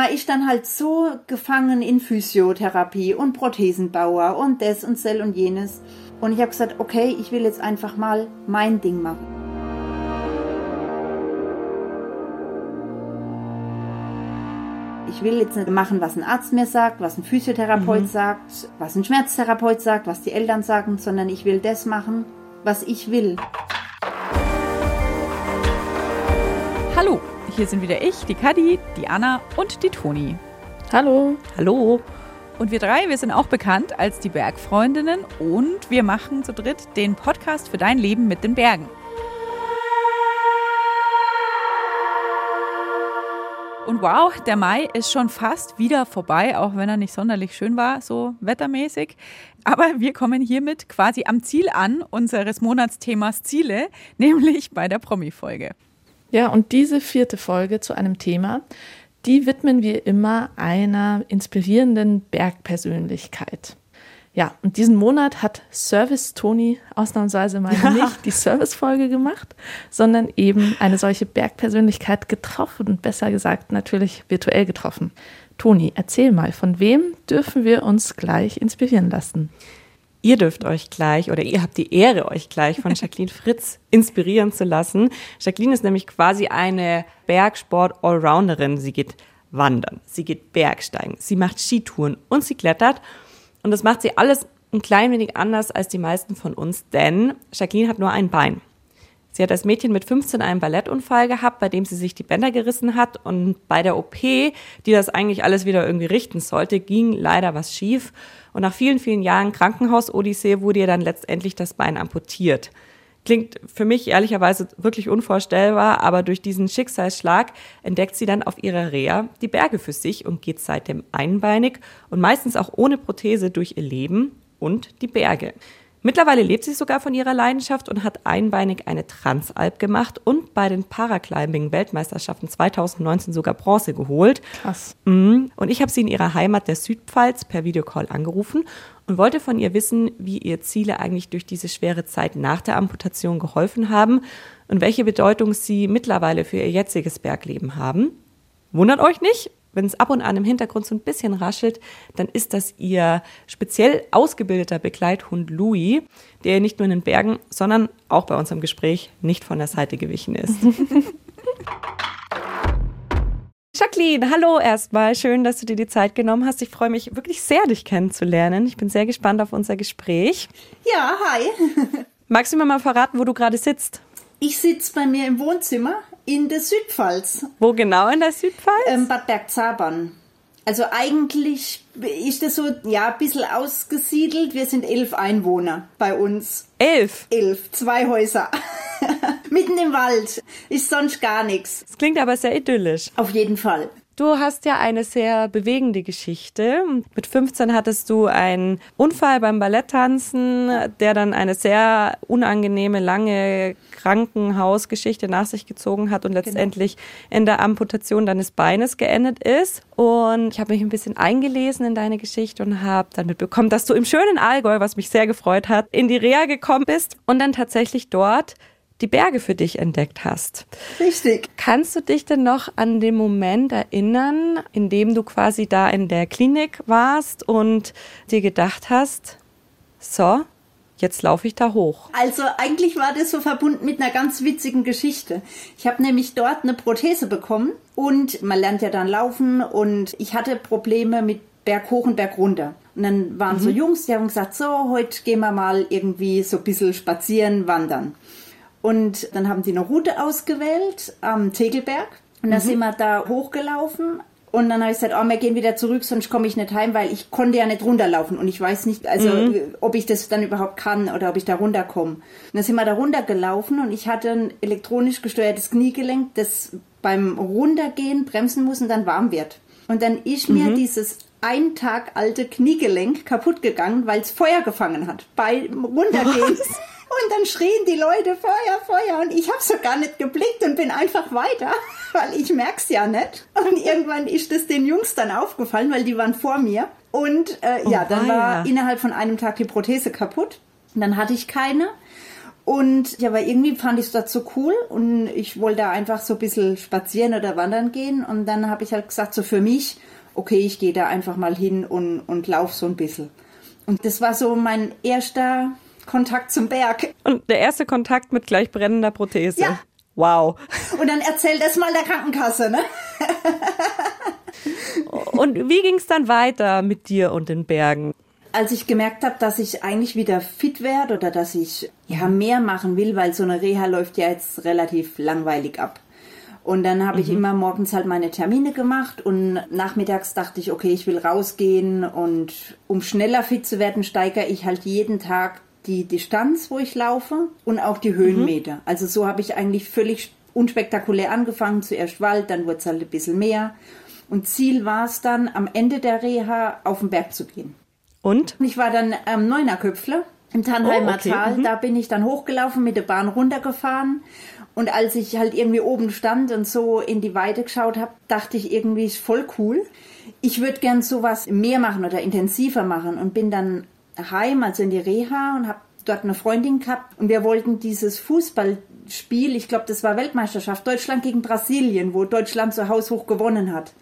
man ist dann halt so gefangen in Physiotherapie und Prothesenbauer und das und sel und jenes. Und ich habe gesagt, okay, ich will jetzt einfach mal mein Ding machen. Ich will jetzt nicht machen, was ein Arzt mir sagt, was ein Physiotherapeut mhm. sagt, was ein Schmerztherapeut sagt, was die Eltern sagen, sondern ich will das machen, was ich will. Hier sind wieder ich, die Kadi, die Anna und die Toni. Hallo. Hallo. Und wir drei, wir sind auch bekannt als die Bergfreundinnen und wir machen zu dritt den Podcast für dein Leben mit den Bergen. Und wow, der Mai ist schon fast wieder vorbei, auch wenn er nicht sonderlich schön war, so wettermäßig. Aber wir kommen hiermit quasi am Ziel an unseres Monatsthemas Ziele, nämlich bei der Promi-Folge. Ja, und diese vierte Folge zu einem Thema, die widmen wir immer einer inspirierenden Bergpersönlichkeit. Ja, und diesen Monat hat Service Toni ausnahmsweise mal nicht die Service-Folge gemacht, sondern eben eine solche Bergpersönlichkeit getroffen und besser gesagt natürlich virtuell getroffen. Toni, erzähl mal, von wem dürfen wir uns gleich inspirieren lassen? Ihr dürft euch gleich oder ihr habt die Ehre, euch gleich von Jacqueline Fritz inspirieren zu lassen. Jacqueline ist nämlich quasi eine Bergsport-Allrounderin. Sie geht wandern, sie geht Bergsteigen, sie macht Skitouren und sie klettert. Und das macht sie alles ein klein wenig anders als die meisten von uns, denn Jacqueline hat nur ein Bein. Sie hat als Mädchen mit 15 einen Ballettunfall gehabt, bei dem sie sich die Bänder gerissen hat und bei der OP, die das eigentlich alles wieder irgendwie richten sollte, ging leider was schief und nach vielen, vielen Jahren Krankenhaus-Odyssee wurde ihr dann letztendlich das Bein amputiert. Klingt für mich ehrlicherweise wirklich unvorstellbar, aber durch diesen Schicksalsschlag entdeckt sie dann auf ihrer Reha die Berge für sich und geht seitdem einbeinig und meistens auch ohne Prothese durch ihr Leben und die Berge. Mittlerweile lebt sie sogar von ihrer Leidenschaft und hat einbeinig eine Transalp gemacht und bei den Paraclimbing-Weltmeisterschaften 2019 sogar Bronze geholt. Krass. Mhm. Und ich habe sie in ihrer Heimat der Südpfalz per Videocall angerufen und wollte von ihr wissen, wie ihr Ziele eigentlich durch diese schwere Zeit nach der Amputation geholfen haben und welche Bedeutung sie mittlerweile für ihr jetziges Bergleben haben. Wundert euch nicht, wenn es ab und an im Hintergrund so ein bisschen raschelt, dann ist das ihr speziell ausgebildeter Begleithund Louis, der nicht nur in den Bergen, sondern auch bei unserem Gespräch nicht von der Seite gewichen ist. Jacqueline, hallo erstmal. Schön, dass du dir die Zeit genommen hast. Ich freue mich wirklich sehr, dich kennenzulernen. Ich bin sehr gespannt auf unser Gespräch. Ja, hi. Magst du mir mal verraten, wo du gerade sitzt? Ich sitze bei mir im Wohnzimmer in der Südpfalz. Wo genau in der Südpfalz? Ähm, Bad Bergzabern. Also eigentlich ist das so, ja, ein bisschen ausgesiedelt. Wir sind elf Einwohner bei uns. Elf? Elf, zwei Häuser. Mitten im Wald. Ist sonst gar nichts. Das klingt aber sehr idyllisch. Auf jeden Fall. Du hast ja eine sehr bewegende Geschichte. Mit 15 hattest du einen Unfall beim Balletttanzen, der dann eine sehr unangenehme, lange Krankenhausgeschichte nach sich gezogen hat und genau. letztendlich genau. in der Amputation deines Beines geendet ist. Und ich habe mich ein bisschen eingelesen in deine Geschichte und habe dann mitbekommen, dass du im schönen Allgäu, was mich sehr gefreut hat, in die Reha gekommen bist und dann tatsächlich dort die Berge für dich entdeckt hast. Richtig. Kannst du dich denn noch an den Moment erinnern, in dem du quasi da in der Klinik warst und dir gedacht hast, so, jetzt laufe ich da hoch? Also eigentlich war das so verbunden mit einer ganz witzigen Geschichte. Ich habe nämlich dort eine Prothese bekommen und man lernt ja dann laufen und ich hatte Probleme mit Berg hoch und Berg runter. Und dann waren mhm. so Jungs, die haben gesagt, so, heute gehen wir mal irgendwie so ein bisschen spazieren, wandern. Und dann haben die eine Route ausgewählt am Tegelberg. Und dann mhm. sind wir da hochgelaufen. Und dann habe ich gesagt, oh, wir gehen wieder zurück, sonst komme ich nicht heim, weil ich konnte ja nicht runterlaufen. Und ich weiß nicht, also mhm. ob ich das dann überhaupt kann oder ob ich da runterkomme. Und dann sind wir da runtergelaufen und ich hatte ein elektronisch gesteuertes Kniegelenk, das beim Runtergehen bremsen muss und dann warm wird. Und dann ist mhm. mir dieses ein Tag alte Kniegelenk kaputt gegangen, weil es Feuer gefangen hat beim Runtergehen. Was? Und dann schrien die Leute Feuer, Feuer und ich habe so gar nicht geblickt und bin einfach weiter, weil ich merk's ja nicht. Und irgendwann ist das den Jungs dann aufgefallen, weil die waren vor mir. Und äh, oh, ja, dann war innerhalb von einem Tag die Prothese kaputt. Und dann hatte ich keine. Und ja, aber irgendwie fand ich es dort so cool und ich wollte da einfach so ein bisschen spazieren oder wandern gehen. Und dann habe ich halt gesagt, so für mich, okay, ich gehe da einfach mal hin und, und laufe so ein bisschen. Und das war so mein erster Kontakt zum Berg. Und der erste Kontakt mit gleich brennender Prothese. Ja. Wow. Und dann erzähl das mal der Krankenkasse, ne? und wie ging es dann weiter mit dir und den Bergen? Als ich gemerkt habe, dass ich eigentlich wieder fit werde oder dass ich ja mehr machen will, weil so eine Reha läuft ja jetzt relativ langweilig ab. Und dann habe mhm. ich immer morgens halt meine Termine gemacht und nachmittags dachte ich, okay, ich will rausgehen und um schneller fit zu werden, steigere ich halt jeden Tag die Distanz, wo ich laufe und auch die Höhenmeter. Mhm. Also so habe ich eigentlich völlig unspektakulär angefangen. Zuerst Wald, dann wurde es halt ein bisschen mehr. Und Ziel war es dann, am Ende der Reha auf den Berg zu gehen. Und? Ich war dann am Neunerköpfle im Tannheimer oh, okay. Tal. Mhm. Da bin ich dann hochgelaufen, mit der Bahn runtergefahren. Und als ich halt irgendwie oben stand und so in die Weite geschaut habe, dachte ich irgendwie, ist voll cool. Ich würde gern sowas mehr machen oder intensiver machen und bin dann heim, also in die Reha und habe dort eine Freundin gehabt und wir wollten dieses Fußballspiel, ich glaube, das war Weltmeisterschaft, Deutschland gegen Brasilien, wo Deutschland so haushoch gewonnen hat.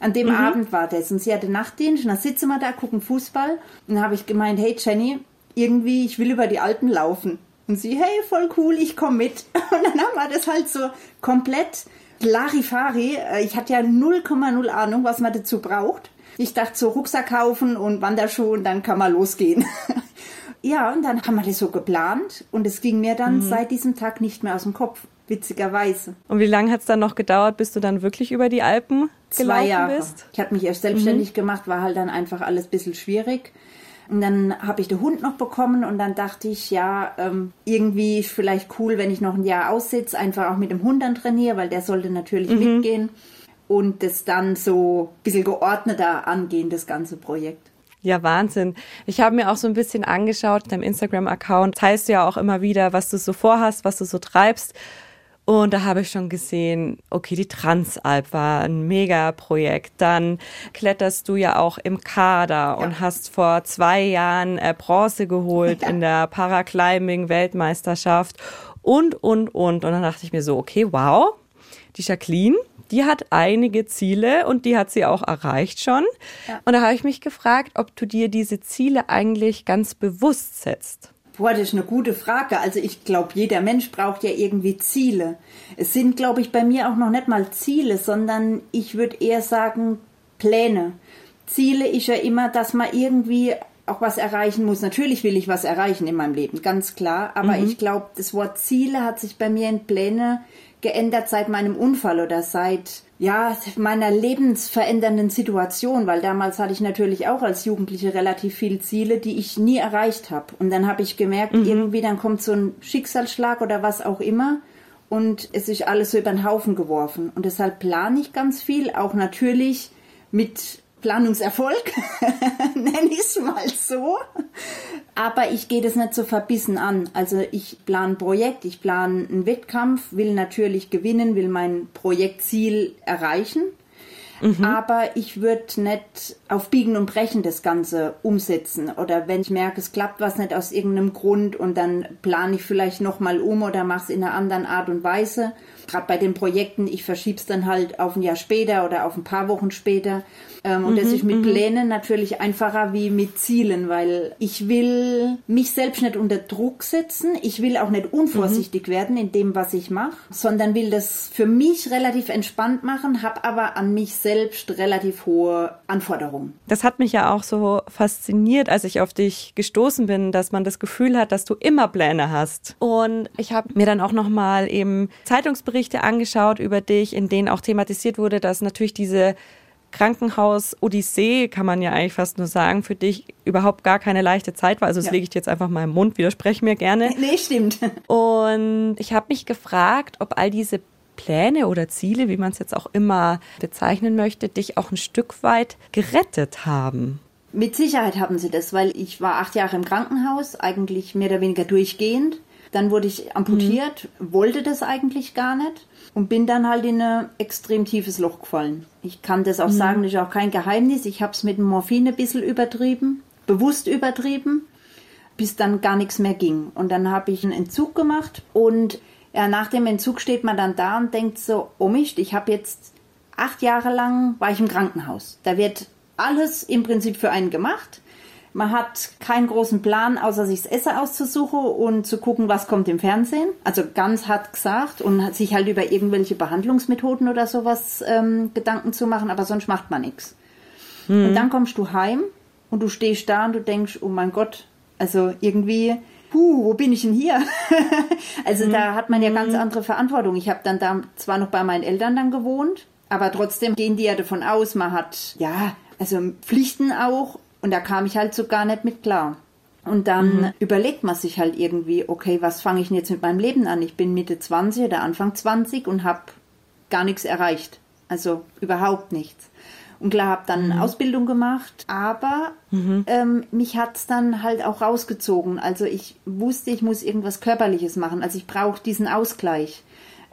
An dem mhm. Abend war das und sie hatte Nachtdienst und dann sitzen wir da, gucken Fußball und dann habe ich gemeint, hey Jenny, irgendwie, ich will über die Alpen laufen. Und sie, hey, voll cool, ich komme mit. Und dann haben wir das halt so komplett Larifari. Äh, ich hatte ja 0,0 Ahnung, was man dazu braucht. Ich dachte so Rucksack kaufen und Wanderschuhe und dann kann man losgehen. ja, und dann haben wir das so geplant und es ging mir dann mhm. seit diesem Tag nicht mehr aus dem Kopf. Witzigerweise. Und wie lange hat es dann noch gedauert, bis du dann wirklich über die Alpen Zwei Jahre. bist? Ich habe mich erst selbstständig mhm. gemacht, war halt dann einfach alles ein bisschen schwierig. Und dann habe ich den Hund noch bekommen und dann dachte ich, ja, ähm, irgendwie ist vielleicht cool, wenn ich noch ein Jahr aussitze, einfach auch mit dem Hund dann trainiere, weil der sollte natürlich mhm. mitgehen und das dann so ein bisschen geordneter angehen, das ganze Projekt. Ja, Wahnsinn. Ich habe mir auch so ein bisschen angeschaut, deinem Instagram-Account teilst du ja auch immer wieder, was du so vorhast, was du so treibst. Und da habe ich schon gesehen, okay, die Transalp war ein Mega-Projekt. Dann kletterst du ja auch im Kader ja. und hast vor zwei Jahren äh, Bronze geholt ja. in der Paraclimbing-Weltmeisterschaft und, und, und. Und dann dachte ich mir so, okay, wow, die Jacqueline, die hat einige Ziele und die hat sie auch erreicht schon. Ja. Und da habe ich mich gefragt, ob du dir diese Ziele eigentlich ganz bewusst setzt. Boah, das ist eine gute Frage. Also ich glaube, jeder Mensch braucht ja irgendwie Ziele. Es sind, glaube ich, bei mir auch noch nicht mal Ziele, sondern ich würde eher sagen Pläne. Ziele ist ja immer, dass man irgendwie auch was erreichen muss. Natürlich will ich was erreichen in meinem Leben, ganz klar. Aber mhm. ich glaube, das Wort Ziele hat sich bei mir in Pläne geändert seit meinem Unfall oder seit ja, meiner lebensverändernden Situation, weil damals hatte ich natürlich auch als Jugendliche relativ viele Ziele, die ich nie erreicht habe. Und dann habe ich gemerkt, mhm. irgendwie dann kommt so ein Schicksalsschlag oder was auch immer und es ist alles so über den Haufen geworfen. Und deshalb plane ich ganz viel, auch natürlich mit Planungserfolg, nenne ich es mal so. Aber ich gehe das nicht so verbissen an. Also ich plane ein Projekt, ich plane einen Wettkampf, will natürlich gewinnen, will mein Projektziel erreichen. Mhm. Aber ich würde nicht auf Biegen und Brechen das Ganze umsetzen. Oder wenn ich merke, es klappt was nicht aus irgendeinem Grund und dann plane ich vielleicht nochmal um oder mache es in einer anderen Art und Weise. Gerade bei den Projekten, ich verschiebe es dann halt auf ein Jahr später oder auf ein paar Wochen später. Ähm, und mhm, das ist mit mhm. Plänen natürlich einfacher wie mit Zielen, weil ich will mich selbst nicht unter Druck setzen. Ich will auch nicht unvorsichtig mhm. werden in dem, was ich mache, sondern will das für mich relativ entspannt machen, habe aber an mich selbst relativ hohe Anforderungen. Das hat mich ja auch so fasziniert, als ich auf dich gestoßen bin, dass man das Gefühl hat, dass du immer Pläne hast. Und ich habe mir dann auch noch mal eben Zeitungsberichte angeschaut über dich, in denen auch thematisiert wurde, dass natürlich diese Krankenhaus-Odyssee, kann man ja eigentlich fast nur sagen, für dich überhaupt gar keine leichte Zeit war. Also das ja. lege ich jetzt einfach mal im Mund, widerspreche mir gerne. Nee, stimmt. Und ich habe mich gefragt, ob all diese Pläne oder Ziele, wie man es jetzt auch immer bezeichnen möchte, dich auch ein Stück weit gerettet haben. Mit Sicherheit haben sie das, weil ich war acht Jahre im Krankenhaus, eigentlich mehr oder weniger durchgehend. Dann wurde ich amputiert, mhm. wollte das eigentlich gar nicht und bin dann halt in ein extrem tiefes Loch gefallen. Ich kann das auch mhm. sagen, das ist auch kein Geheimnis. Ich habe es mit dem Morphin ein bisschen übertrieben, bewusst übertrieben. bis dann gar nichts mehr ging. Und dann habe ich einen Entzug gemacht und ja, nach dem Entzug steht man dann da und denkt so, oh Mist, ich habe jetzt acht Jahre lang war ich im Krankenhaus. Da wird alles im Prinzip für einen gemacht. Man hat keinen großen Plan, außer sich das Essen auszusuchen und zu gucken, was kommt im Fernsehen. Also ganz hart gesagt und hat sich halt über irgendwelche Behandlungsmethoden oder sowas ähm, Gedanken zu machen, aber sonst macht man nichts. Mhm. Und dann kommst du heim und du stehst da und du denkst, oh mein Gott, also irgendwie, puh, wo bin ich denn hier? also mhm. da hat man ja ganz hm. andere Verantwortung. Ich habe dann da zwar noch bei meinen Eltern dann gewohnt, aber trotzdem gehen die ja davon aus, man hat, ja, also Pflichten auch und da kam ich halt so gar nicht mit klar. Und dann mhm. überlegt man sich halt irgendwie, okay, was fange ich denn jetzt mit meinem Leben an? Ich bin Mitte 20 oder Anfang 20 und habe gar nichts erreicht. Also überhaupt nichts. Und klar, habe dann mhm. Ausbildung gemacht, aber mhm. ähm, mich hat's dann halt auch rausgezogen. Also ich wusste, ich muss irgendwas Körperliches machen. Also ich brauche diesen Ausgleich,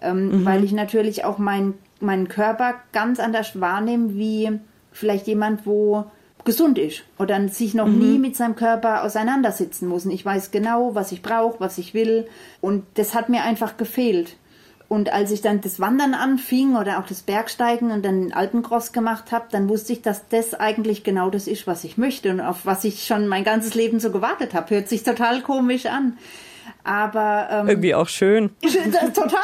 ähm, mhm. weil ich natürlich auch mein, meinen Körper ganz anders wahrnehme wie vielleicht jemand, wo gesund ist oder sich noch mhm. nie mit seinem Körper auseinandersetzen muss. Und ich weiß genau, was ich brauche, was ich will. Und das hat mir einfach gefehlt. Und als ich dann das Wandern anfing oder auch das Bergsteigen und dann den Alpencross gemacht habe, dann wusste ich, dass das eigentlich genau das ist, was ich möchte und auf was ich schon mein ganzes Leben so gewartet habe. Hört sich total komisch an. Aber ähm, irgendwie auch schön. total.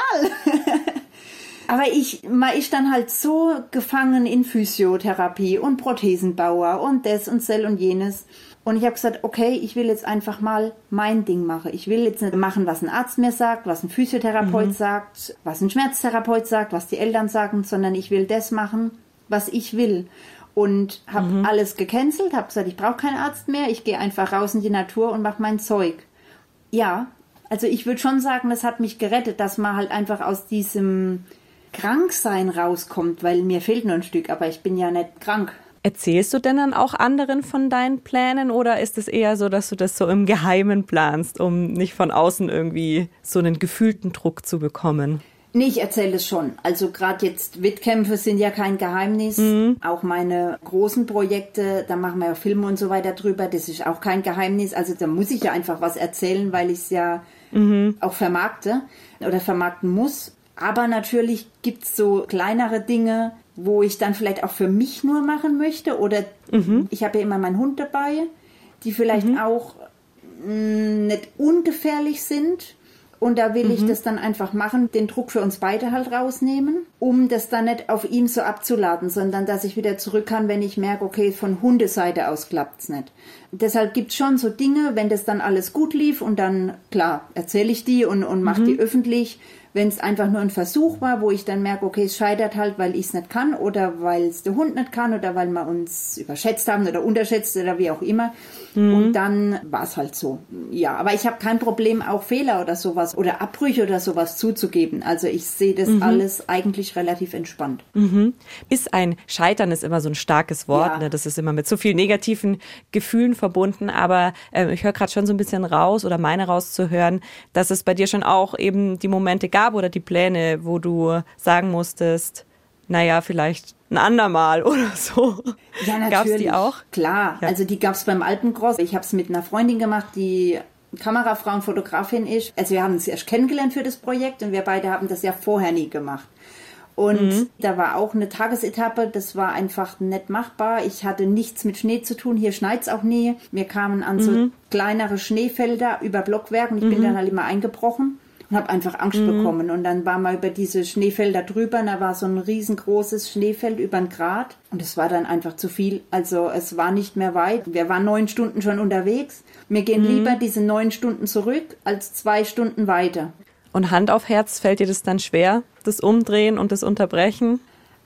Aber ich, man ist dann halt so gefangen in Physiotherapie und Prothesenbauer und das und sel und jenes. Und ich habe gesagt, okay, ich will jetzt einfach mal mein Ding machen. Ich will jetzt nicht machen, was ein Arzt mir sagt, was ein Physiotherapeut mhm. sagt, was ein Schmerztherapeut sagt, was die Eltern sagen, sondern ich will das machen, was ich will. Und habe mhm. alles gecancelt, habe gesagt, ich brauche keinen Arzt mehr, ich gehe einfach raus in die Natur und mache mein Zeug. Ja, also ich würde schon sagen, das hat mich gerettet, dass man halt einfach aus diesem Kranksein rauskommt, weil mir fehlt nur ein Stück, aber ich bin ja nicht krank. Erzählst du denn dann auch anderen von deinen Plänen oder ist es eher so, dass du das so im Geheimen planst, um nicht von außen irgendwie so einen gefühlten Druck zu bekommen? Nee, ich erzähle es schon. Also gerade jetzt Wettkämpfe sind ja kein Geheimnis. Mhm. Auch meine großen Projekte, da machen wir ja Filme und so weiter drüber, das ist auch kein Geheimnis. Also da muss ich ja einfach was erzählen, weil ich es ja mhm. auch vermarkte oder vermarkten muss. Aber natürlich gibt es so kleinere Dinge, wo ich dann vielleicht auch für mich nur machen möchte. Oder mhm. ich habe ja immer meinen Hund dabei, die vielleicht mhm. auch mh, mm, nicht ungefährlich sind. Und da will mhm. ich das dann einfach machen, den Druck für uns beide halt rausnehmen, um das dann nicht auf ihn so abzuladen, sondern dass ich wieder zurück kann, wenn ich merke, okay, von Hundeseite aus klappt es nicht. Deshalb gibt es schon so Dinge, wenn das dann alles gut lief und dann, klar, erzähle ich die und, und mache die mhm. öffentlich wenn es einfach nur ein Versuch war, wo ich dann merke, okay, es scheitert halt, weil ich es nicht kann oder weil es der Hund nicht kann oder weil wir uns überschätzt haben oder unterschätzt oder wie auch immer. Mhm. Und dann war es halt so. Ja, aber ich habe kein Problem, auch Fehler oder sowas oder Abbrüche oder sowas zuzugeben. Also ich sehe das mhm. alles eigentlich relativ entspannt. Mhm. Ist ein Scheitern ist immer so ein starkes Wort. Ja. Ne? Das ist immer mit so vielen negativen Gefühlen verbunden. Aber äh, ich höre gerade schon so ein bisschen raus oder meine rauszuhören, dass es bei dir schon auch eben die Momente gab, gab oder die Pläne, wo du sagen musstest, naja, vielleicht ein andermal oder so. Ja, natürlich. Gab's die auch? Klar, ja. also die gab es beim Alpencross. Ich habe es mit einer Freundin gemacht, die Kamerafrau und Fotografin ist. Also wir haben uns erst kennengelernt für das Projekt und wir beide haben das ja vorher nie gemacht. Und mhm. da war auch eine Tagesetappe, das war einfach nicht machbar. Ich hatte nichts mit Schnee zu tun, hier schneit's auch nie. Wir kamen an mhm. so kleinere Schneefelder über Blockwerken. Ich mhm. bin dann halt immer eingebrochen und habe einfach Angst mhm. bekommen. Und dann war mal über diese Schneefelder drüber und da war so ein riesengroßes Schneefeld über ein Grad und es war dann einfach zu viel. Also es war nicht mehr weit. Wir waren neun Stunden schon unterwegs. Mir gehen mhm. lieber diese neun Stunden zurück als zwei Stunden weiter. Und Hand auf Herz fällt dir das dann schwer, das Umdrehen und das Unterbrechen?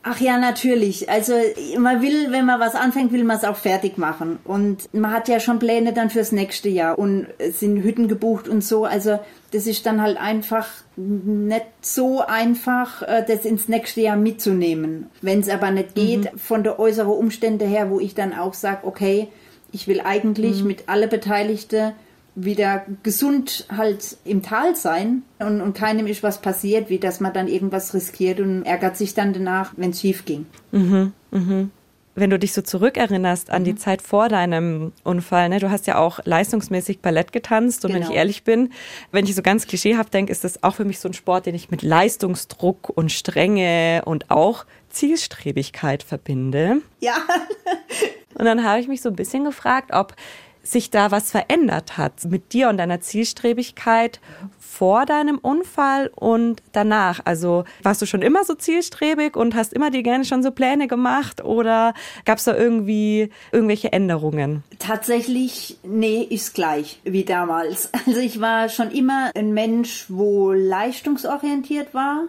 Ach ja, natürlich. Also man will, wenn man was anfängt, will man es auch fertig machen. Und man hat ja schon Pläne dann fürs nächste Jahr und sind Hütten gebucht und so. Also das ist dann halt einfach nicht so einfach, äh, das ins nächste Jahr mitzunehmen. Wenn es aber nicht geht, mhm. von der äußeren Umstände her, wo ich dann auch sage, okay, ich will eigentlich mhm. mit alle Beteiligten wieder gesund halt im Tal sein und, und keinem ist was passiert, wie dass man dann irgendwas riskiert und ärgert sich dann danach, wenn es schief ging. Mhm, mhm. wenn du dich so zurückerinnerst an mhm. die Zeit vor deinem Unfall, ne, du hast ja auch leistungsmäßig Ballett getanzt und genau. wenn ich genau. ehrlich bin, wenn ich so ganz klischeehaft denke, ist das auch für mich so ein Sport, den ich mit Leistungsdruck und Strenge und auch Zielstrebigkeit verbinde. Ja. und dann habe ich mich so ein bisschen gefragt, ob sich da was verändert hat mit dir und deiner Zielstrebigkeit vor deinem Unfall und danach? Also warst du schon immer so zielstrebig und hast immer dir gerne schon so Pläne gemacht oder gab es da irgendwie irgendwelche Änderungen? Tatsächlich, nee, ist gleich wie damals. Also ich war schon immer ein Mensch, wo leistungsorientiert war.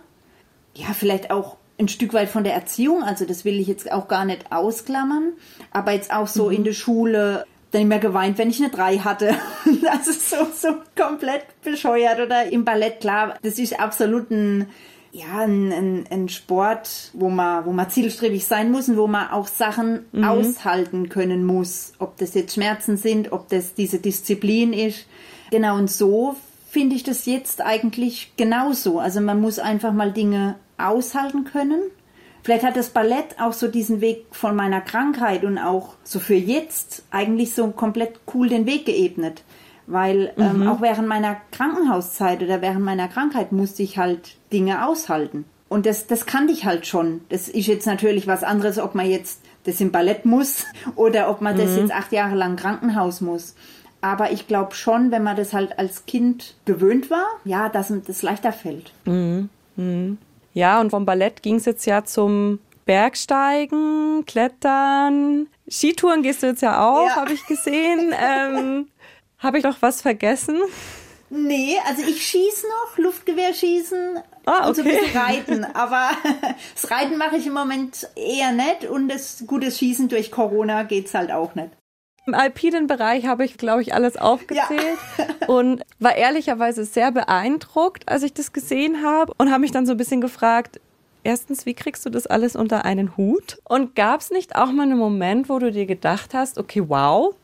Ja, vielleicht auch ein Stück weit von der Erziehung, also das will ich jetzt auch gar nicht ausklammern, aber jetzt auch so mhm. in der Schule dann immer geweint, wenn ich eine 3 hatte. Das ist so, so komplett bescheuert. Oder im Ballett, klar, das ist absolut ein, ja, ein, ein, ein Sport, wo man, wo man zielstrebig sein muss und wo man auch Sachen mhm. aushalten können muss. Ob das jetzt Schmerzen sind, ob das diese Disziplin ist. Genau, und so finde ich das jetzt eigentlich genauso. Also man muss einfach mal Dinge aushalten können Vielleicht hat das Ballett auch so diesen Weg von meiner Krankheit und auch so für jetzt eigentlich so komplett cool den Weg geebnet. Weil ähm, mhm. ähm, auch während meiner Krankenhauszeit oder während meiner Krankheit musste ich halt Dinge aushalten. Und das, das kannte ich halt schon. Das ist jetzt natürlich was anderes, ob man jetzt das im Ballett muss oder ob man mhm. das jetzt acht Jahre lang Krankenhaus muss. Aber ich glaube schon, wenn man das halt als Kind gewöhnt war, ja, dass das leichter fällt. Mhm. Mhm. Ja, und vom Ballett ging es jetzt ja zum Bergsteigen, Klettern. Skitouren gehst du jetzt ja auch, ja. habe ich gesehen. Ähm, habe ich noch was vergessen? Nee, also ich schieße noch, Luftgewehrschießen ah, okay. und so ein bisschen Reiten. Aber das Reiten mache ich im Moment eher nicht und das gute Schießen durch Corona geht's halt auch nicht. Im alpinen Bereich habe ich, glaube ich, alles aufgezählt ja. und war ehrlicherweise sehr beeindruckt, als ich das gesehen habe und habe mich dann so ein bisschen gefragt, erstens, wie kriegst du das alles unter einen Hut? Und gab es nicht auch mal einen Moment, wo du dir gedacht hast, okay, wow,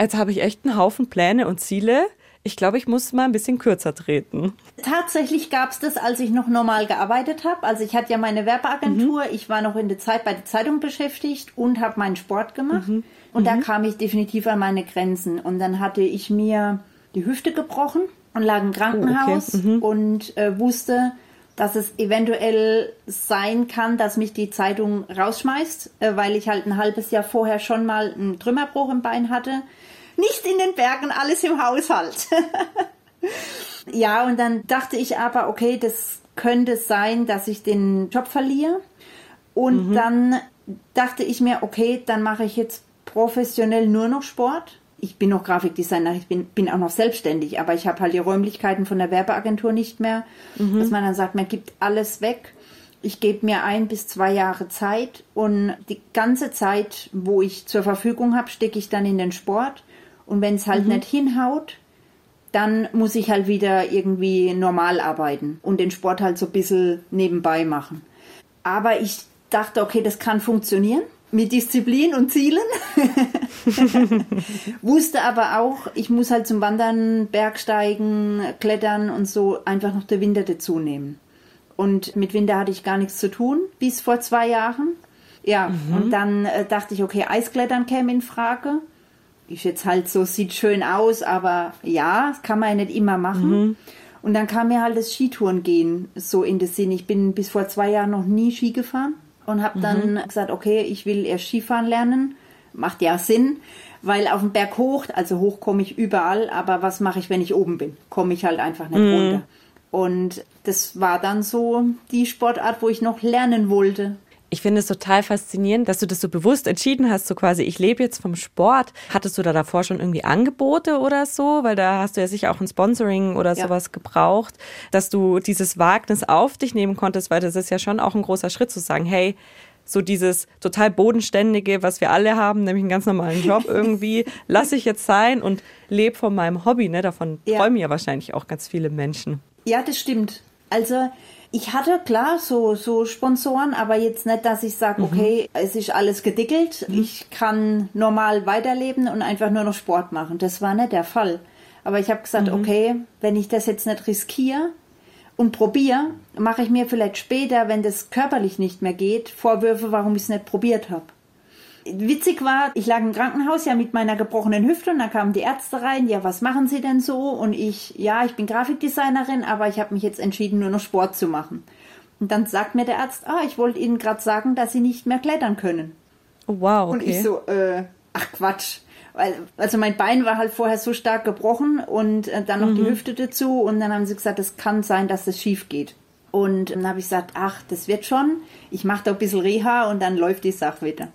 jetzt habe ich echt einen Haufen Pläne und Ziele. Ich glaube, ich muss mal ein bisschen kürzer treten. Tatsächlich gab es das, als ich noch normal gearbeitet habe. Also ich hatte ja meine Werbeagentur, mhm. ich war noch in der Zeit bei der Zeitung beschäftigt und habe meinen Sport gemacht. Mhm. Und mhm. da kam ich definitiv an meine Grenzen. Und dann hatte ich mir die Hüfte gebrochen und lag im Krankenhaus oh, okay. mhm. und äh, wusste, dass es eventuell sein kann, dass mich die Zeitung rausschmeißt, äh, weil ich halt ein halbes Jahr vorher schon mal einen Trümmerbruch im Bein hatte. Nicht in den Bergen, alles im Haushalt. ja, und dann dachte ich aber, okay, das könnte sein, dass ich den Job verliere. Und mhm. dann dachte ich mir, okay, dann mache ich jetzt professionell nur noch Sport. Ich bin noch Grafikdesigner, ich bin, bin auch noch selbstständig, aber ich habe halt die Räumlichkeiten von der Werbeagentur nicht mehr, mhm. dass man dann sagt, man gibt alles weg. Ich gebe mir ein bis zwei Jahre Zeit und die ganze Zeit, wo ich zur Verfügung habe, stecke ich dann in den Sport. Und wenn es halt mhm. nicht hinhaut, dann muss ich halt wieder irgendwie normal arbeiten und den Sport halt so ein bisschen nebenbei machen. Aber ich dachte, okay, das kann funktionieren mit Disziplin und Zielen. Wusste aber auch, ich muss halt zum Wandern, Bergsteigen, Klettern und so einfach noch der Winter dazu nehmen. Und mit Winter hatte ich gar nichts zu tun, bis vor zwei Jahren. Ja, mhm. und dann äh, dachte ich, okay, Eisklettern käme in Frage. Ist jetzt halt so, sieht schön aus, aber ja, das kann man ja nicht immer machen. Mhm. Und dann kam mir halt das Skitouren gehen so in den Sinn. Ich bin bis vor zwei Jahren noch nie Ski gefahren und habe dann mhm. gesagt, okay, ich will erst Skifahren lernen. Macht ja Sinn, weil auf dem Berg hoch, also hoch komme ich überall, aber was mache ich, wenn ich oben bin? Komme ich halt einfach nicht mhm. runter. Und das war dann so die Sportart, wo ich noch lernen wollte ich finde es total faszinierend, dass du das so bewusst entschieden hast, so quasi, ich lebe jetzt vom Sport. Hattest du da davor schon irgendwie Angebote oder so? Weil da hast du ja sicher auch ein Sponsoring oder ja. sowas gebraucht, dass du dieses Wagnis auf dich nehmen konntest, weil das ist ja schon auch ein großer Schritt zu sagen, hey, so dieses total bodenständige, was wir alle haben, nämlich einen ganz normalen Job irgendwie, lasse ich jetzt sein und lebe von meinem Hobby. Ne? Davon ja. träumen ja wahrscheinlich auch ganz viele Menschen. Ja, das stimmt. Also ich hatte klar so, so Sponsoren, aber jetzt nicht, dass ich sage, mhm. okay, es ist alles gedickelt, mhm. ich kann normal weiterleben und einfach nur noch Sport machen. Das war nicht der Fall. Aber ich habe gesagt, mhm. okay, wenn ich das jetzt nicht riskiere und probiere, mache ich mir vielleicht später, wenn das körperlich nicht mehr geht, Vorwürfe, warum ich es nicht probiert habe. Witzig war, ich lag im Krankenhaus ja mit meiner gebrochenen Hüfte und dann kamen die Ärzte rein, ja, was machen Sie denn so? Und ich, ja, ich bin Grafikdesignerin, aber ich habe mich jetzt entschieden, nur noch Sport zu machen. Und dann sagt mir der Arzt, ah, ich wollte Ihnen gerade sagen, dass Sie nicht mehr klettern können. Oh, wow, okay. Und ich so, äh, ach Quatsch. Weil, also mein Bein war halt vorher so stark gebrochen und äh, dann noch mhm. die Hüfte dazu und dann haben sie gesagt, es kann sein, dass das schief geht. Und dann habe ich gesagt, ach, das wird schon. Ich mache da ein bisschen Reha und dann läuft die Sache wieder.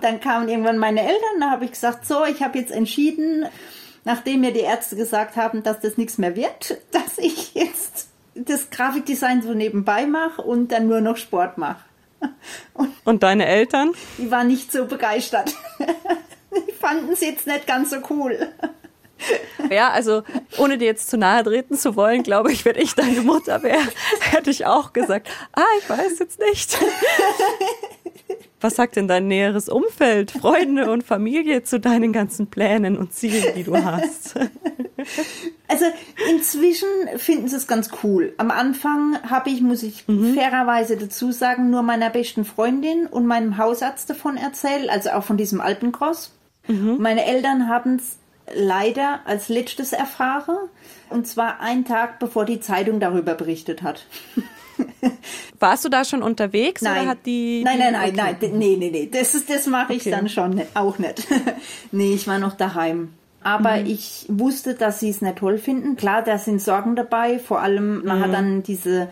Dann kamen irgendwann meine Eltern, da habe ich gesagt, so, ich habe jetzt entschieden, nachdem mir die Ärzte gesagt haben, dass das nichts mehr wird, dass ich jetzt das Grafikdesign so nebenbei mache und dann nur noch Sport mache. Und, und deine Eltern? Die waren nicht so begeistert. die fanden es jetzt nicht ganz so cool. Ja, also ohne dir jetzt zu nahe treten zu wollen, glaube ich, wenn ich deine Mutter wäre, hätte ich auch gesagt, ah, ich weiß jetzt nicht. Was sagt denn dein näheres Umfeld, Freunde und Familie zu deinen ganzen Plänen und Zielen, die du hast? Also inzwischen finden sie es ganz cool. Am Anfang habe ich, muss ich mhm. fairerweise dazu sagen, nur meiner besten Freundin und meinem Hausarzt davon erzählt, also auch von diesem Alpencross. Mhm. Meine Eltern haben es leider als letztes erfahren. Und zwar einen Tag, bevor die Zeitung darüber berichtet hat. Warst du da schon unterwegs nein. oder hat die. Nein, nein, nein, okay. nein, nee, nee, nee. Das, das mache ich okay. dann schon auch nicht. nee, ich war noch daheim. Aber mhm. ich wusste, dass sie es nicht toll finden. Klar, da sind Sorgen dabei. Vor allem, man mhm. hat dann diese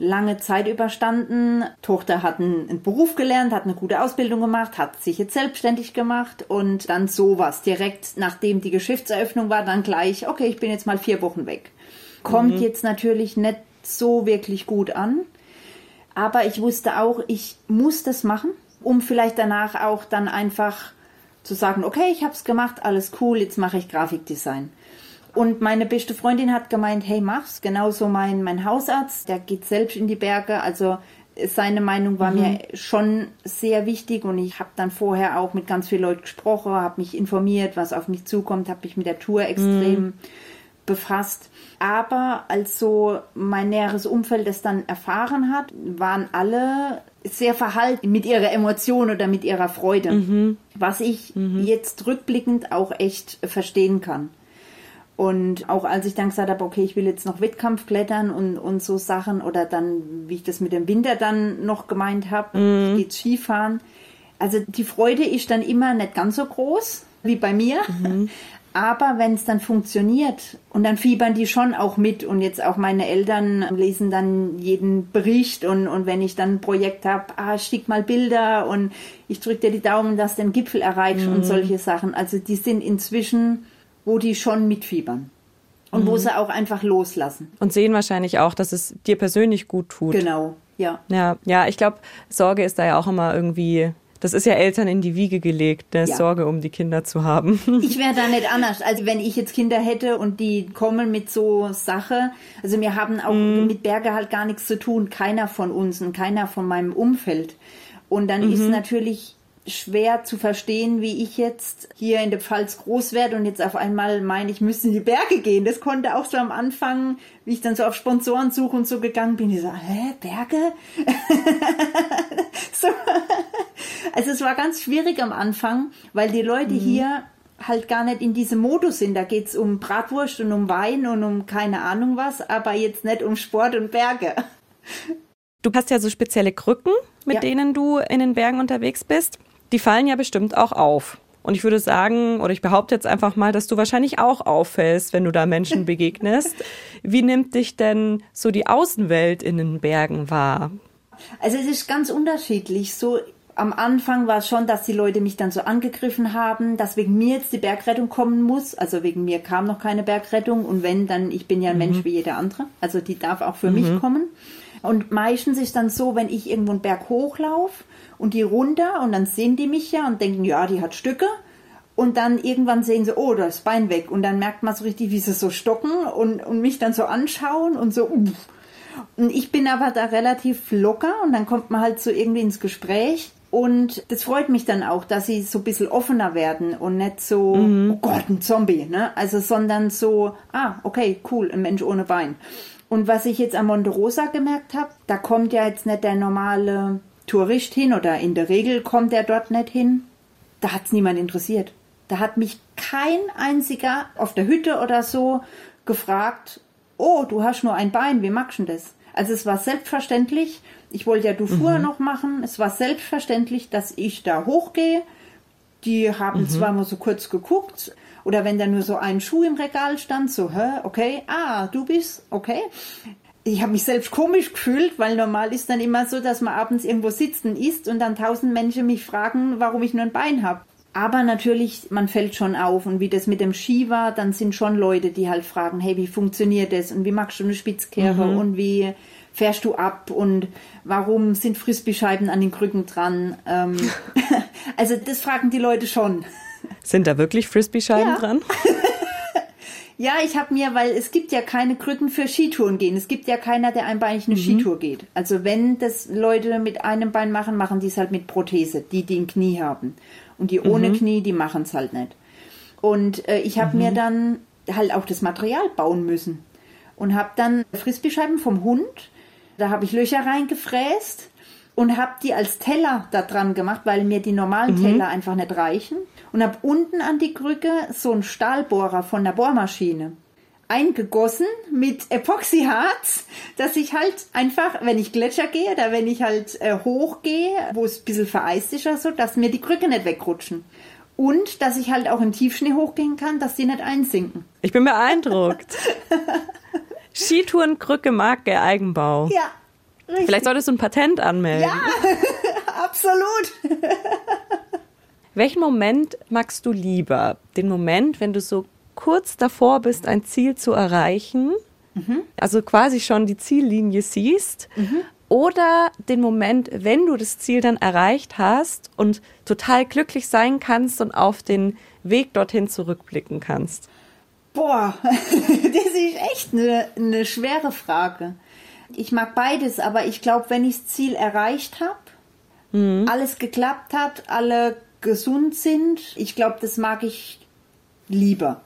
lange Zeit überstanden. Tochter hat einen, einen, Beruf gelernt, hat eine gute Ausbildung gemacht, hat sich jetzt selbstständig gemacht und dann sowas. Direkt nachdem die Geschäftseröffnung war, dann gleich, okay, ich bin jetzt mal vier Wochen weg. Kommt mhm. jetzt natürlich nicht so wirklich gut an. Aber ich wusste auch, ich muss das machen, um vielleicht danach auch dann einfach zu sagen, okay, ich habe es gemacht, alles cool, jetzt mache ich Grafikdesign. Und meine beste Freundin hat gemeint, hey, mach's. Genauso mein, mein Hausarzt, der geht selbst in die Berge. Also seine Meinung war mhm. mir schon sehr wichtig und ich habe dann vorher auch mit ganz vielen Leuten gesprochen, habe mich informiert, was auf mich zukommt, habe mich mit der Tour extrem mhm. befasst. Aber als so mein näheres Umfeld es dann erfahren hat, waren alle sehr verhalten mit ihrer Emotion oder mit ihrer Freude, mhm. was ich mhm. jetzt rückblickend auch echt verstehen kann. Und auch als ich dann gesagt habe, okay, ich will jetzt noch Wettkampf klettern und, und so Sachen oder dann, wie ich das mit dem Winter dann noch gemeint habe, mhm. geht Skifahren. Also die Freude ist dann immer nicht ganz so groß wie bei mir. Mhm. Aber wenn es dann funktioniert und dann fiebern die schon auch mit und jetzt auch meine Eltern lesen dann jeden Bericht und, und wenn ich dann ein Projekt habe, ah, schick mal Bilder und ich drücke dir die Daumen, dass du den Gipfel erreichst mhm. und solche Sachen. Also die sind inzwischen wo die schon mitfiebern. Und mhm. wo sie auch einfach loslassen. Und sehen wahrscheinlich auch, dass es dir persönlich gut tut. Genau, ja. Ja, ja ich glaube, Sorge ist da ja auch immer irgendwie das ist ja Eltern in die Wiege gelegt, eine ja. Sorge um die Kinder zu haben. Ich wäre da nicht anders. Also wenn ich jetzt Kinder hätte und die kommen mit so Sache, also wir haben auch mm. mit Berge halt gar nichts zu tun, keiner von uns und keiner von meinem Umfeld. Und dann mhm. ist natürlich schwer zu verstehen, wie ich jetzt hier in der Pfalz groß werde und jetzt auf einmal meine, ich müsste in die Berge gehen. Das konnte auch so am Anfang, wie ich dann so auf Sponsorensuche und so gegangen bin, ich so, hä, Berge? so. Also es war ganz schwierig am Anfang, weil die Leute mhm. hier halt gar nicht in diesem Modus sind. Da geht's um Bratwurst und um Wein und um keine Ahnung was, aber jetzt nicht um Sport und Berge. Du hast ja so spezielle Krücken, mit ja. denen du in den Bergen unterwegs bist die fallen ja bestimmt auch auf. Und ich würde sagen, oder ich behaupte jetzt einfach mal, dass du wahrscheinlich auch auffällst, wenn du da Menschen begegnest. Wie nimmt dich denn so die Außenwelt in den Bergen wahr? Also es ist ganz unterschiedlich. So am Anfang war es schon, dass die Leute mich dann so angegriffen haben, dass wegen mir jetzt die Bergrettung kommen muss. Also wegen mir kam noch keine Bergrettung und wenn, dann ich bin ja ein mhm. Mensch wie jeder andere. Also die darf auch für mhm. mich kommen. Und meistens ist dann so, wenn ich irgendwo einen Berg hochlaufe und die runter und dann sehen die mich ja und denken, ja, die hat Stücke. Und dann irgendwann sehen sie, oh, da ist Bein weg. Und dann merkt man so richtig, wie sie so stocken und, und mich dann so anschauen und so, uff. Und ich bin aber da relativ locker und dann kommt man halt so irgendwie ins Gespräch. Und das freut mich dann auch, dass sie so ein bisschen offener werden und nicht so, mhm. oh Gott, ein Zombie, ne? Also, sondern so, ah, okay, cool, ein Mensch ohne Bein. Und was ich jetzt am Monte Rosa gemerkt habe, da kommt ja jetzt nicht der normale Tourist hin oder in der Regel kommt er dort nicht hin. da hat's niemand interessiert. Da hat mich kein einziger auf der Hütte oder so gefragt, oh, du hast nur ein Bein, wie machst du das? Also es war selbstverständlich, ich wollte ja Dufour mhm. noch machen, es war selbstverständlich, dass ich da hochgehe. Die haben mhm. zwar mal so kurz geguckt, oder wenn da nur so ein Schuh im Regal stand, so, hä, okay, ah, du bist, okay. Ich habe mich selbst komisch gefühlt, weil normal ist dann immer so, dass man abends irgendwo sitzt und isst und dann tausend Menschen mich fragen, warum ich nur ein Bein habe. Aber natürlich, man fällt schon auf und wie das mit dem Ski war, dann sind schon Leute, die halt fragen, hey, wie funktioniert das und wie machst du eine Spitzkehre mhm. und wie fährst du ab und warum sind Frisbee-Scheiben an den Krücken dran? Ähm, also das fragen die Leute schon. Sind da wirklich Frisbee-Scheiben ja. dran? ja, ich habe mir, weil es gibt ja keine Krücken für Skitouren gehen. Es gibt ja keiner, der einbeinig eine mhm. Skitour geht. Also wenn das Leute mit einem Bein machen, machen die es halt mit Prothese, die die ein Knie haben. Und die ohne mhm. Knie, die machen es halt nicht. Und äh, ich habe mhm. mir dann halt auch das Material bauen müssen. Und habe dann Frisbeescheiben vom Hund, da habe ich Löcher reingefräst und habe die als Teller da dran gemacht, weil mir die normalen mhm. Teller einfach nicht reichen. Und habe unten an die Krücke so einen Stahlbohrer von der Bohrmaschine eingegossen mit Epoxyharz, dass ich halt einfach, wenn ich Gletscher gehe oder wenn ich halt äh, hochgehe, wo es ein bisschen vereist ist oder so, dass mir die Krücke nicht wegrutschen. Und dass ich halt auch in Tiefschnee hochgehen kann, dass die nicht einsinken. Ich bin beeindruckt. Skitourenkrücke Marke Eigenbau. Ja. Richtig. Vielleicht solltest du ein Patent anmelden. Ja, absolut. Welchen Moment magst du lieber? Den Moment, wenn du so kurz davor bist, ein Ziel zu erreichen, mhm. also quasi schon die Ziellinie siehst, mhm. oder den Moment, wenn du das Ziel dann erreicht hast und total glücklich sein kannst und auf den Weg dorthin zurückblicken kannst? Boah, das ist echt eine, eine schwere Frage. Ich mag beides, aber ich glaube, wenn ich das Ziel erreicht habe, mhm. alles geklappt hat, alle gesund sind, ich glaube, das mag ich lieber.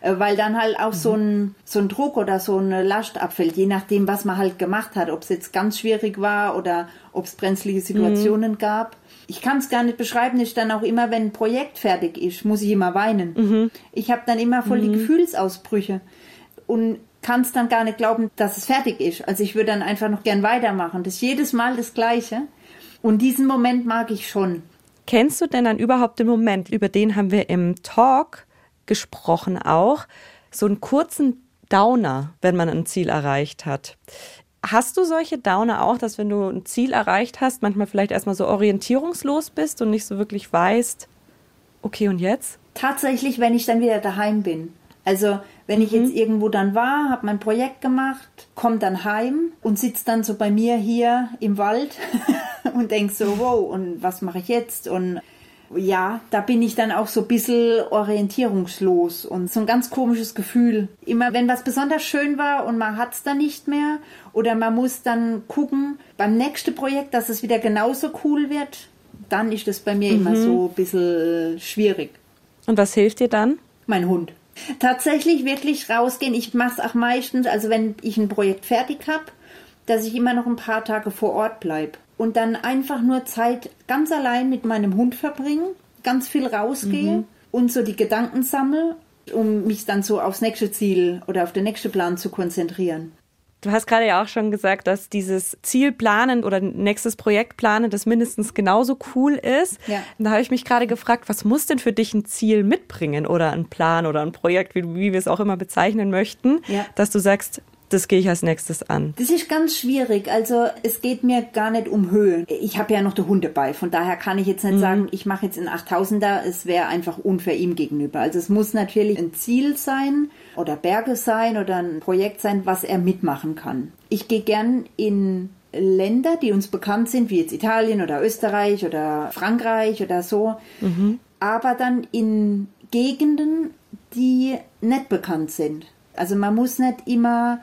Äh, weil dann halt auch mhm. so, ein, so ein Druck oder so eine Last abfällt, je nachdem, was man halt gemacht hat, ob es jetzt ganz schwierig war oder ob es brenzlige Situationen mhm. gab. Ich kann es gar nicht beschreiben, ist dann auch immer, wenn ein Projekt fertig ist, muss ich immer weinen. Mhm. Ich habe dann immer voll die mhm. Gefühlsausbrüche und kann es dann gar nicht glauben, dass es fertig ist. Also ich würde dann einfach noch gern weitermachen. Das ist jedes Mal das Gleiche. Und diesen Moment mag ich schon. Kennst du denn dann überhaupt den Moment, über den haben wir im Talk gesprochen auch, so einen kurzen Downer, wenn man ein Ziel erreicht hat. Hast du solche Downer auch, dass wenn du ein Ziel erreicht hast, manchmal vielleicht erstmal so orientierungslos bist und nicht so wirklich weißt, okay, und jetzt? Tatsächlich, wenn ich dann wieder daheim bin. Also, wenn ich mhm. jetzt irgendwo dann war, habe mein Projekt gemacht, komme dann heim und sitze dann so bei mir hier im Wald und denk so, wow, und was mache ich jetzt? Und ja, da bin ich dann auch so ein bisschen orientierungslos und so ein ganz komisches Gefühl. Immer wenn was besonders schön war und man hat es dann nicht mehr oder man muss dann gucken beim nächsten Projekt, dass es wieder genauso cool wird, dann ist das bei mir mhm. immer so ein bisschen schwierig. Und was hilft dir dann? Mein Hund. Tatsächlich wirklich rausgehen. Ich mache es auch meistens, also wenn ich ein Projekt fertig habe, dass ich immer noch ein paar Tage vor Ort bleibe und dann einfach nur Zeit ganz allein mit meinem Hund verbringen, ganz viel rausgehe mhm. und so die Gedanken sammle, um mich dann so aufs nächste Ziel oder auf den nächsten Plan zu konzentrieren. Du hast gerade ja auch schon gesagt, dass dieses Ziel planen oder nächstes Projekt planen, das mindestens genauso cool ist. Ja. da habe ich mich gerade gefragt, was muss denn für dich ein Ziel mitbringen oder ein Plan oder ein Projekt, wie, wie wir es auch immer bezeichnen möchten, ja. dass du sagst, das gehe ich als nächstes an? Das ist ganz schwierig. Also es geht mir gar nicht um Höhen. Ich habe ja noch den Hund dabei. Von daher kann ich jetzt nicht mhm. sagen, ich mache jetzt einen 8000er. Es wäre einfach unfair ihm gegenüber. Also es muss natürlich ein Ziel sein oder Berge sein oder ein Projekt sein, was er mitmachen kann. Ich gehe gern in Länder, die uns bekannt sind, wie jetzt Italien oder Österreich oder Frankreich oder so. Mhm. Aber dann in Gegenden, die nicht bekannt sind. Also man muss nicht immer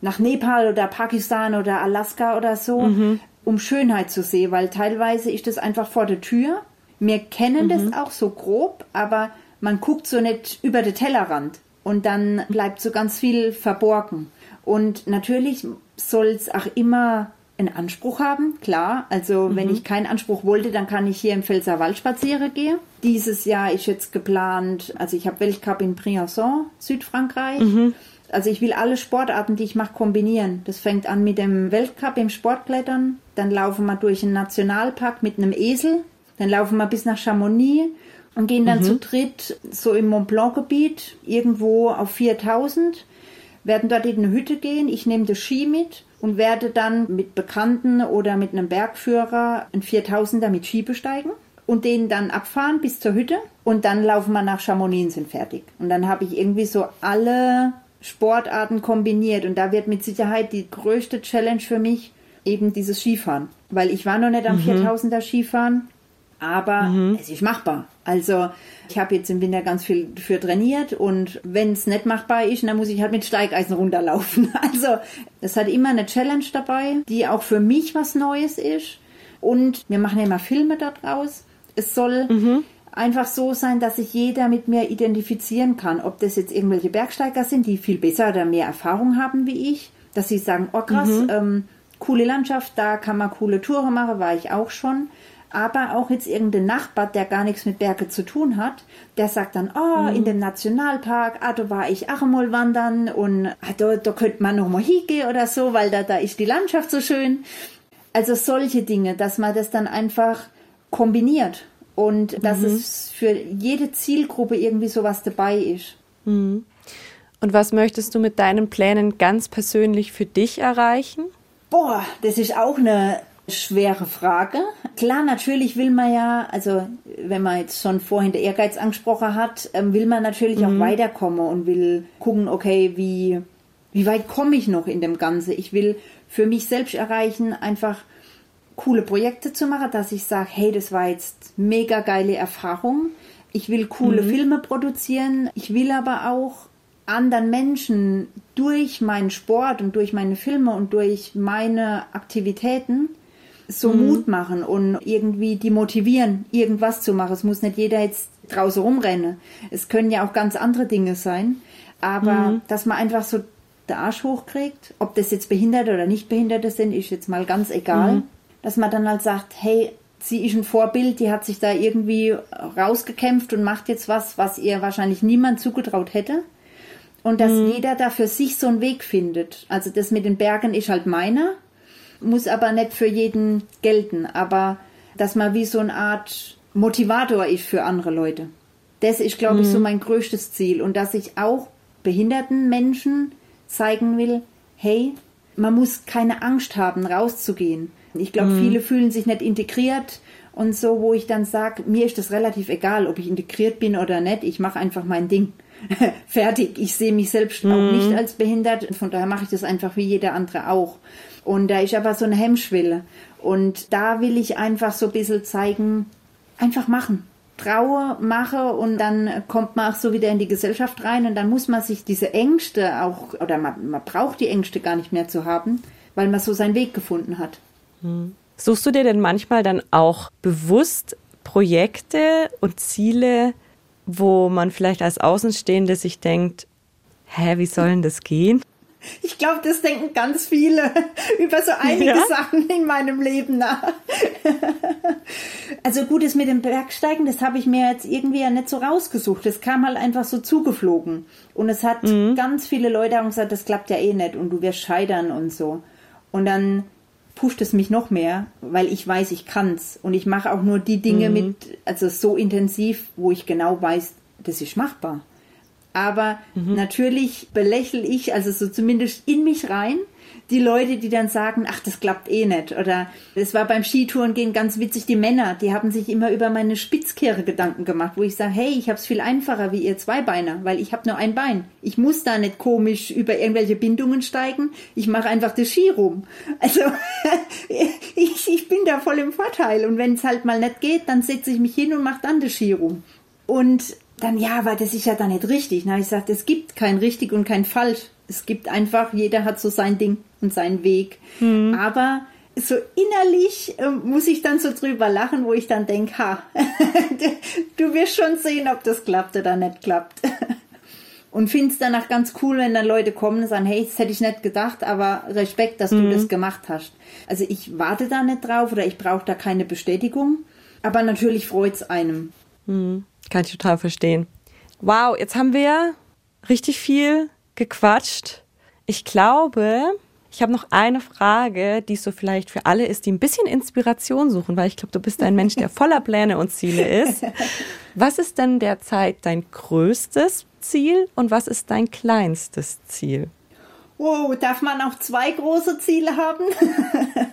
nach Nepal oder Pakistan oder Alaska oder so, mhm. um Schönheit zu sehen, weil teilweise ist das einfach vor der Tür. Wir kennen mhm. das auch so grob, aber man guckt so nicht über den Tellerrand und dann bleibt so ganz viel verborgen. Und natürlich soll es auch immer einen Anspruch haben, klar. Also mhm. wenn ich keinen Anspruch wollte, dann kann ich hier im Pfälzerwald spazieren gehen. Dieses Jahr ist jetzt geplant, also ich habe Weltcup in Briançon, Südfrankreich. Mhm. Also ich will alle Sportarten, die ich mache, kombinieren. Das fängt an mit dem Weltcup im Sportklettern. Dann laufen wir durch einen Nationalpark mit einem Esel. Dann laufen wir bis nach Chamonix und gehen dann mhm. zu dritt so im Mont Blanc Gebiet irgendwo auf 4000. Werden dort in eine Hütte gehen. Ich nehme das Ski mit und werde dann mit Bekannten oder mit einem Bergführer ein 4000er mit Ski besteigen und den dann abfahren bis zur Hütte und dann laufen wir nach Chamonix und sind fertig. Und dann habe ich irgendwie so alle Sportarten kombiniert und da wird mit Sicherheit die größte Challenge für mich eben dieses Skifahren, weil ich war noch nicht am mhm. 4000er Skifahren, aber mhm. es ist machbar. Also ich habe jetzt im Winter ganz viel für trainiert und wenn es nicht machbar ist, dann muss ich halt mit Steigeisen runterlaufen. Also es hat immer eine Challenge dabei, die auch für mich was Neues ist und wir machen ja immer Filme daraus. Es soll mhm einfach so sein, dass sich jeder mit mir identifizieren kann. Ob das jetzt irgendwelche Bergsteiger sind, die viel besser oder mehr Erfahrung haben wie ich, dass sie sagen, oh krass, mhm. ähm, coole Landschaft, da kann man coole Touren machen, war ich auch schon. Aber auch jetzt irgendein Nachbar, der gar nichts mit Berge zu tun hat, der sagt dann, oh, mhm. in dem Nationalpark, ah, da war ich auch einmal wandern und ah, da, da könnte man noch mal hingehen oder so, weil da, da ist die Landschaft so schön. Also solche Dinge, dass man das dann einfach kombiniert und dass mhm. es für jede Zielgruppe irgendwie sowas dabei ist. Mhm. Und was möchtest du mit deinen Plänen ganz persönlich für dich erreichen? Boah, das ist auch eine schwere Frage. Klar, natürlich will man ja, also wenn man jetzt schon vorhin der Ehrgeiz angesprochen hat, ähm, will man natürlich mhm. auch weiterkommen und will gucken, okay, wie, wie weit komme ich noch in dem Ganze? Ich will für mich selbst erreichen, einfach coole Projekte zu machen, dass ich sage, hey, das war jetzt mega geile Erfahrung. Ich will coole mhm. Filme produzieren. Ich will aber auch anderen Menschen durch meinen Sport und durch meine Filme und durch meine Aktivitäten so mhm. Mut machen und irgendwie die motivieren, irgendwas zu machen. Es muss nicht jeder jetzt draußen rumrennen. Es können ja auch ganz andere Dinge sein. Aber mhm. dass man einfach so den Arsch hochkriegt, ob das jetzt Behinderte oder nicht Behinderte sind, ist jetzt mal ganz egal. Mhm dass man dann halt sagt, hey, sie ist ein Vorbild, die hat sich da irgendwie rausgekämpft und macht jetzt was, was ihr wahrscheinlich niemand zugetraut hätte. Und dass mhm. jeder da für sich so einen Weg findet. Also das mit den Bergen ist halt meiner, muss aber nicht für jeden gelten. Aber dass man wie so eine Art Motivator ist für andere Leute. Das ist, glaube mhm. ich, so mhm. mein größtes Ziel. Und dass ich auch behinderten Menschen zeigen will, hey, man muss keine Angst haben, rauszugehen. Ich glaube, mhm. viele fühlen sich nicht integriert und so, wo ich dann sage, mir ist das relativ egal, ob ich integriert bin oder nicht. Ich mache einfach mein Ding. Fertig. Ich sehe mich selbst mhm. auch nicht als behindert. Von daher mache ich das einfach wie jeder andere auch. Und da ist aber so eine Hemmschwelle. Und da will ich einfach so ein bisschen zeigen, einfach machen. Traue, mache und dann kommt man auch so wieder in die Gesellschaft rein und dann muss man sich diese Ängste auch, oder man, man braucht die Ängste gar nicht mehr zu haben, weil man so seinen Weg gefunden hat. Suchst du dir denn manchmal dann auch bewusst Projekte und Ziele, wo man vielleicht als Außenstehende sich denkt, hä, wie soll denn das gehen? Ich glaube, das denken ganz viele über so einige ja? Sachen in meinem Leben nach. also gut, das mit dem Bergsteigen, das habe ich mir jetzt irgendwie ja nicht so rausgesucht. Das kam halt einfach so zugeflogen. Und es hat mhm. ganz viele Leute auch gesagt, das klappt ja eh nicht und du wirst scheitern und so. Und dann pusht es mich noch mehr, weil ich weiß, ich kann's und ich mache auch nur die Dinge mhm. mit, also so intensiv, wo ich genau weiß, das ist machbar. Aber mhm. natürlich belächle ich, also so zumindest in mich rein, die Leute, die dann sagen, ach, das klappt eh nicht. Oder es war beim Skitouren gehen ganz witzig, die Männer, die haben sich immer über meine Spitzkehre Gedanken gemacht, wo ich sage, hey, ich habe es viel einfacher wie ihr Zweibeiner, weil ich habe nur ein Bein. Ich muss da nicht komisch über irgendwelche Bindungen steigen, ich mache einfach das Ski rum. Also ich, ich bin da voll im Vorteil. Und wenn es halt mal nicht geht, dann setze ich mich hin und mache dann das Ski rum. Und dann, ja, weil das ist ja dann nicht richtig. Na, ich sage, es gibt kein richtig und kein falsch. Es gibt einfach, jeder hat so sein Ding und seinen Weg. Mhm. Aber so innerlich äh, muss ich dann so drüber lachen, wo ich dann denke, ha, du wirst schon sehen, ob das klappt oder nicht klappt. Und finde es danach ganz cool, wenn dann Leute kommen und sagen, hey, das hätte ich nicht gedacht, aber Respekt, dass du Mhm. das gemacht hast. Also ich warte da nicht drauf oder ich brauche da keine Bestätigung. Aber natürlich freut es einem. Kann ich total verstehen. Wow, jetzt haben wir richtig viel gequatscht. Ich glaube, ich habe noch eine Frage, die so vielleicht für alle ist, die ein bisschen Inspiration suchen, weil ich glaube, du bist ein Mensch, der voller Pläne und Ziele ist. Was ist denn derzeit dein größtes Ziel und was ist dein kleinstes Ziel? Wow, darf man auch zwei große Ziele haben?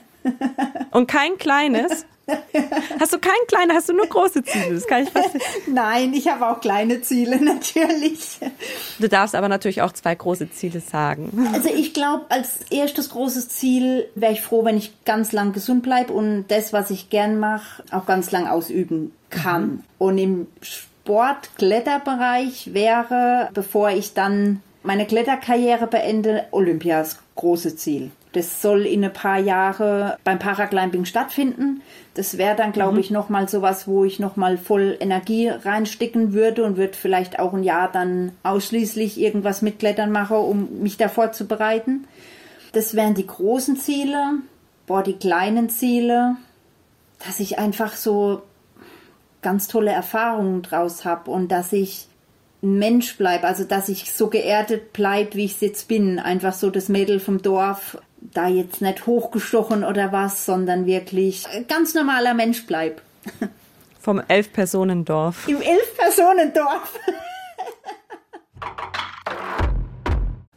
Und kein kleines? Hast du kein kleines, hast du nur große Ziele? Das kann ich fast Nein, ich habe auch kleine Ziele natürlich. Du darfst aber natürlich auch zwei große Ziele sagen. Also ich glaube, als erstes großes Ziel wäre ich froh, wenn ich ganz lang gesund bleibe und das, was ich gern mache, auch ganz lang ausüben kann. Und im Sport-Kletterbereich wäre, bevor ich dann meine Kletterkarriere beende, Olympias große Ziel. Das soll in ein paar Jahre beim Paraclimbing stattfinden. Das wäre dann, glaube ich, nochmal sowas, wo ich nochmal voll Energie reinstecken würde und würde vielleicht auch ein Jahr dann ausschließlich irgendwas mit Klettern machen, um mich da vorzubereiten. Das wären die großen Ziele. Boah, die kleinen Ziele, dass ich einfach so ganz tolle Erfahrungen draus habe und dass ich ein Mensch bleibe, also dass ich so geerdet bleibe, wie ich jetzt bin. Einfach so das Mädel vom Dorf, da jetzt nicht hochgestochen oder was, sondern wirklich ganz normaler Mensch bleib. Vom Elf-Personen-Dorf. Im Elf-Personen-Dorf.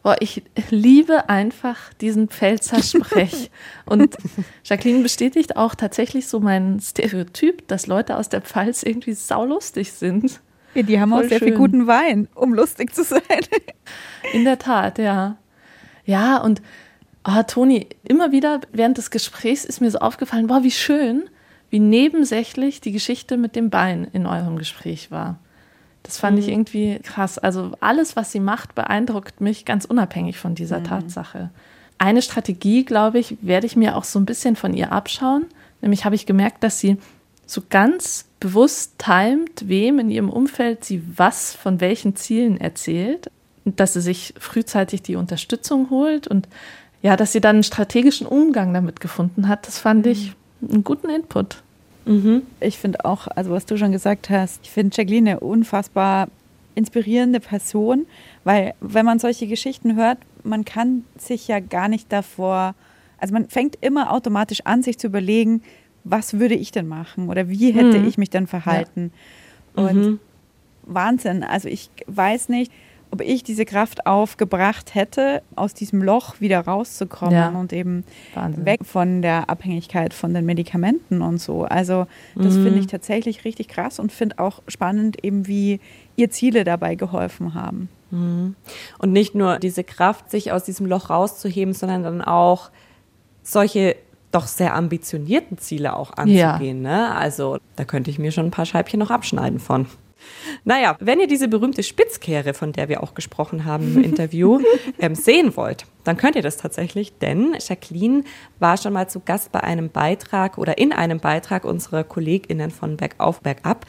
Boah, ich liebe einfach diesen Pfälzer Sprech. Und Jacqueline bestätigt auch tatsächlich so mein Stereotyp, dass Leute aus der Pfalz irgendwie saulustig sind. Ja, die haben auch Voll sehr viel schön. guten Wein, um lustig zu sein. In der Tat, ja. Ja, und ah, Toni, immer wieder während des Gesprächs ist mir so aufgefallen, boah, wie schön, wie nebensächlich die Geschichte mit dem Bein in eurem Gespräch war. Das fand ich irgendwie krass. Also alles, was sie macht, beeindruckt mich ganz unabhängig von dieser Tatsache. Eine Strategie, glaube ich, werde ich mir auch so ein bisschen von ihr abschauen. Nämlich habe ich gemerkt, dass sie so ganz bewusst timet, wem in ihrem Umfeld sie was von welchen Zielen erzählt. Dass sie sich frühzeitig die Unterstützung holt und ja, dass sie dann einen strategischen Umgang damit gefunden hat. Das fand ich einen guten Input. Ich finde auch, also was du schon gesagt hast, ich finde Jacqueline eine unfassbar inspirierende Person, weil wenn man solche Geschichten hört, man kann sich ja gar nicht davor, also man fängt immer automatisch an, sich zu überlegen, was würde ich denn machen oder wie hätte Mhm. ich mich denn verhalten. Und Wahnsinn, also ich weiß nicht, ob ich diese Kraft aufgebracht hätte, aus diesem Loch wieder rauszukommen Ja. und eben Wahnsinn. weg von der Abhängigkeit von den Medikamenten und so. Also das finde ich tatsächlich richtig krass und finde auch spannend, eben wie ihr Ziele dabei geholfen haben. Und nicht nur diese Kraft, sich aus diesem Loch rauszuheben, sondern dann auch solche doch sehr ambitionierten Ziele auch anzugehen. Ne? Also da könnte ich mir schon ein paar Scheibchen noch abschneiden von. Naja, wenn ihr diese berühmte Spitzkehre, von der wir auch gesprochen haben im Interview, ähm, sehen wollt, dann könnt ihr das tatsächlich, denn Jacqueline war schon mal zu Gast bei einem Beitrag oder in einem Beitrag unserer KollegInnen von Bergauf, Bergab.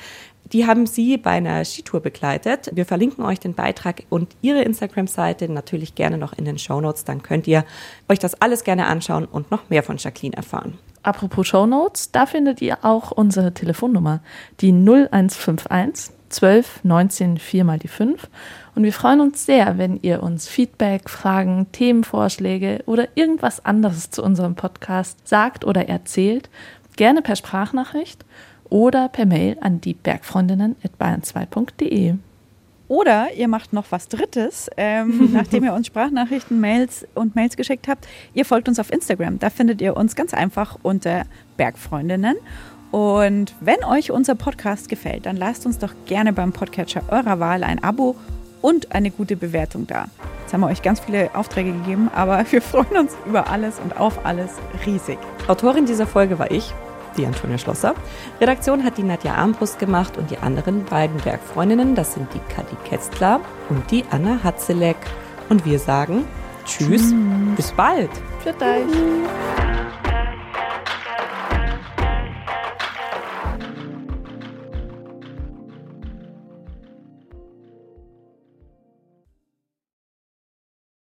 Die haben sie bei einer Skitour begleitet. Wir verlinken euch den Beitrag und ihre Instagram-Seite natürlich gerne noch in den Shownotes. Dann könnt ihr euch das alles gerne anschauen und noch mehr von Jacqueline erfahren. Apropos Shownotes, da findet ihr auch unsere Telefonnummer, die 0151 12 19 4 mal die 5. Und wir freuen uns sehr, wenn ihr uns Feedback, Fragen, Themenvorschläge oder irgendwas anderes zu unserem Podcast sagt oder erzählt. Gerne per Sprachnachricht oder per Mail an die Bergfreundinnen.bayern2.de. Oder ihr macht noch was Drittes, ähm, nachdem ihr uns Sprachnachrichten, Mails und Mails geschickt habt. Ihr folgt uns auf Instagram. Da findet ihr uns ganz einfach unter Bergfreundinnen. Und wenn euch unser Podcast gefällt, dann lasst uns doch gerne beim Podcatcher eurer Wahl ein Abo und eine gute Bewertung da. Jetzt haben wir euch ganz viele Aufträge gegeben, aber wir freuen uns über alles und auf alles riesig. Autorin dieser Folge war ich, die Antonia Schlosser. Redaktion hat die Nadja Armbrust gemacht und die anderen beiden Bergfreundinnen, das sind die Kati Ketzler und die Anna Hatzeleck. Und wir sagen Tschüss, bis bald. Für euch.